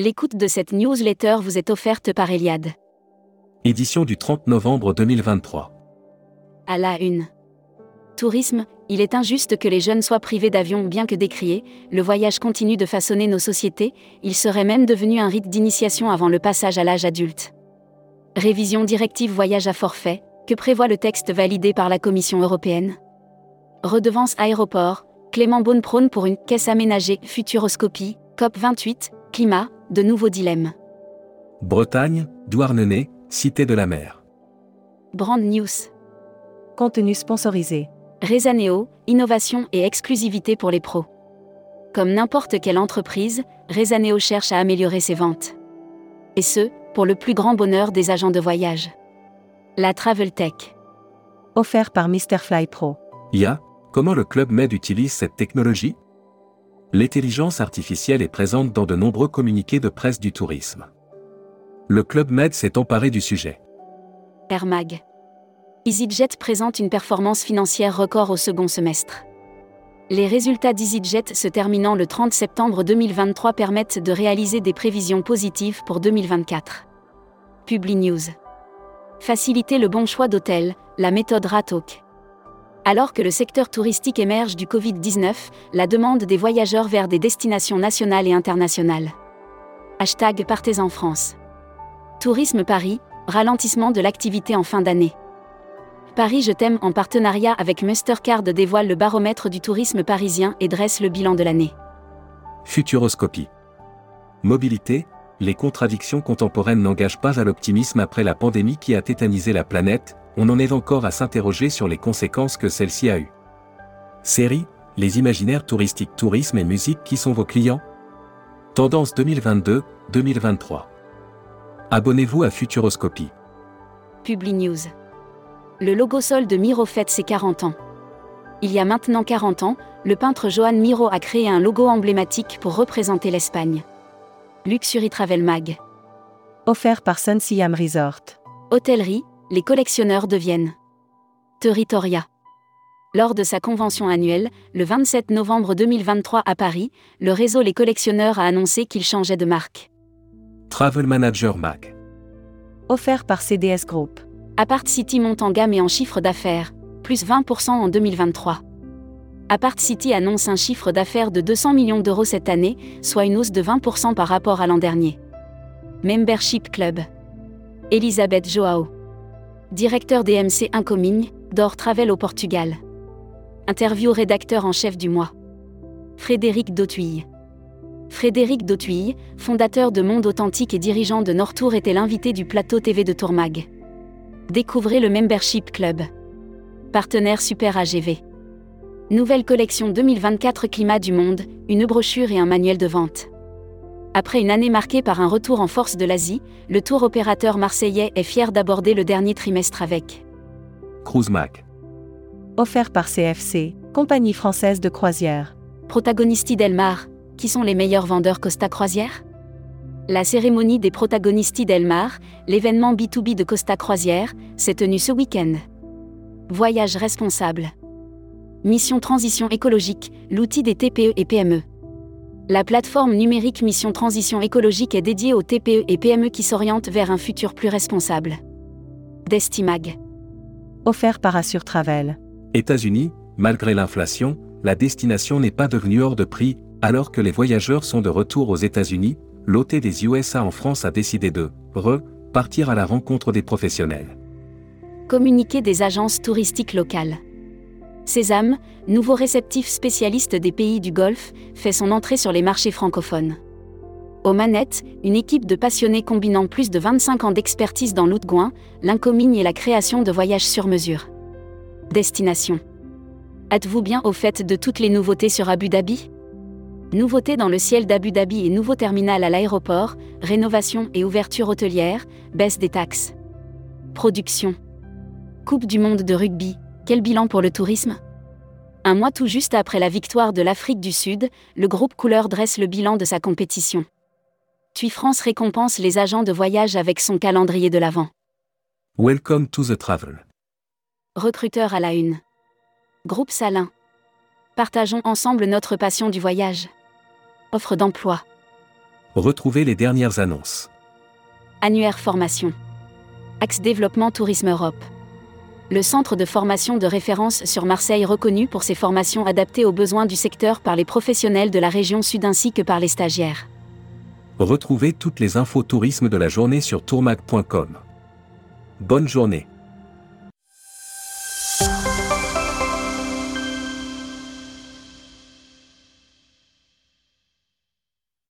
L'écoute de cette newsletter vous est offerte par Eliade. Édition du 30 novembre 2023. À la une. Tourisme, il est injuste que les jeunes soient privés d'avion bien que décrié, le voyage continue de façonner nos sociétés, il serait même devenu un rite d'initiation avant le passage à l'âge adulte. Révision directive voyage à forfait, que prévoit le texte validé par la Commission européenne? Redevance aéroport, Clément Beaune prône pour une caisse aménagée, futuroscopie, COP28, climat, de nouveaux dilemmes. Bretagne, Douarnenez, Cité de la mer. Brand News. Contenu sponsorisé. Rezaneo, innovation et exclusivité pour les pros. Comme n'importe quelle entreprise, Rezaneo cherche à améliorer ses ventes. Et ce, pour le plus grand bonheur des agents de voyage. La Travel Tech. Offert par Mr. Fly Pro. IA, comment le Club Med utilise cette technologie? L'intelligence artificielle est présente dans de nombreux communiqués de presse du tourisme. Le Club Med s'est emparé du sujet. Air Mag. EasyJet présente une performance financière record au second semestre. Les résultats d'EasyJet se terminant le 30 septembre 2023 permettent de réaliser des prévisions positives pour 2024. Publi News. Faciliter le bon choix d'hôtel, la méthode RATOK. Alors que le secteur touristique émerge du Covid-19, la demande des voyageurs vers des destinations nationales et internationales. Hashtag Partez en France. Tourisme Paris, ralentissement de l'activité en fin d'année. Paris Je t'aime en partenariat avec Mastercard dévoile le baromètre du tourisme parisien et dresse le bilan de l'année. Futuroscopie. Mobilité, les contradictions contemporaines n'engagent pas à l'optimisme après la pandémie qui a tétanisé la planète, on en est encore à s'interroger sur les conséquences que celle-ci a eues. Série, les imaginaires touristiques tourisme et musique qui sont vos clients? Tendance 2022-2023. Abonnez-vous à Futuroscopie. Publi News. Le logo sol de Miro fête ses 40 ans. Il y a maintenant 40 ans, le peintre Joan Miro a créé un logo emblématique pour représenter l'Espagne. Luxury Travel Mag. Offert par Sun Siam Resort. Hôtellerie, les collectionneurs deviennent. Territoria. Lors de sa convention annuelle, le 27 novembre 2023 à Paris, le réseau Les Collectionneurs a annoncé qu'il changeait de marque. Travel Manager Mag. Offert par CDS Group. Apart City monte en gamme et en chiffre d'affaires, plus 20% en 2023. Apart City annonce un chiffre d'affaires de 200 millions d'euros cette année, soit une hausse de 20% par rapport à l'an dernier. Membership Club. Elisabeth Joao. Directeur DMC Incoming, d'Or Travel au Portugal. Interview rédacteur en chef du mois. Frédéric Dautuille. Frédéric Dautuille, fondateur de Monde Authentique et dirigeant de Nortour, était l'invité du plateau TV de Tourmag. Découvrez le Membership Club. Partenaire Super AGV. Nouvelle collection 2024 Climat du Monde, une brochure et un manuel de vente. Après une année marquée par un retour en force de l'Asie, le tour opérateur marseillais est fier d'aborder le dernier trimestre avec Cruise Mag. Offert par CFC, compagnie française de croisière. Protagonisti Delmar, qui sont les meilleurs vendeurs Costa Croisière? La cérémonie des Protagonisti Delmar, l'événement B2B de Costa Croisière, s'est tenue ce week-end. Voyage responsable. Mission Transition écologique, l'outil des TPE et PME. La plateforme numérique Mission Transition écologique est dédiée aux TPE et PME qui s'orientent vers un futur plus responsable. Destimag. Offert par Assure Travel. États-Unis, malgré l'inflation, la destination n'est pas devenue hors de prix, alors que les voyageurs sont de retour aux États-Unis, l'OT des USA en France a décidé de repartir à la rencontre des professionnels. Communiqué des agences touristiques locales. Sésame, nouveau réceptif spécialiste des pays du Golfe, fait son entrée sur les marchés francophones. Aux manettes, une équipe de passionnés combinant plus de 25 ans d'expertise dans l'outgoin, l'incomigne et la création de voyages sur mesure. Destination. Êtes-vous bien au fait de toutes les nouveautés sur Abu Dhabi? Nouveautés dans le ciel d'Abu Dhabi et nouveau terminal à l'aéroport, rénovation et ouverture hôtelière, baisse des taxes. Production. Coupe du monde de rugby, quel bilan pour le tourisme? Un mois tout juste après la victoire de l'Afrique du Sud, le groupe Couleur dresse le bilan de sa compétition. TUI France récompense les agents de voyage avec son calendrier de l'Avent. Welcome to the travel. Recruteur à la une. Groupe Salin. Partageons ensemble notre passion du voyage. Offre d'emploi. Retrouvez les dernières annonces. Annuaire formation. Axe développement Tourisme Europe. Le centre de formation de référence sur Marseille reconnu pour ses formations adaptées aux besoins du secteur par les professionnels de la région sud ainsi que par les stagiaires. Retrouvez toutes les infos tourisme de la journée sur tourmag.com. Bonne journée.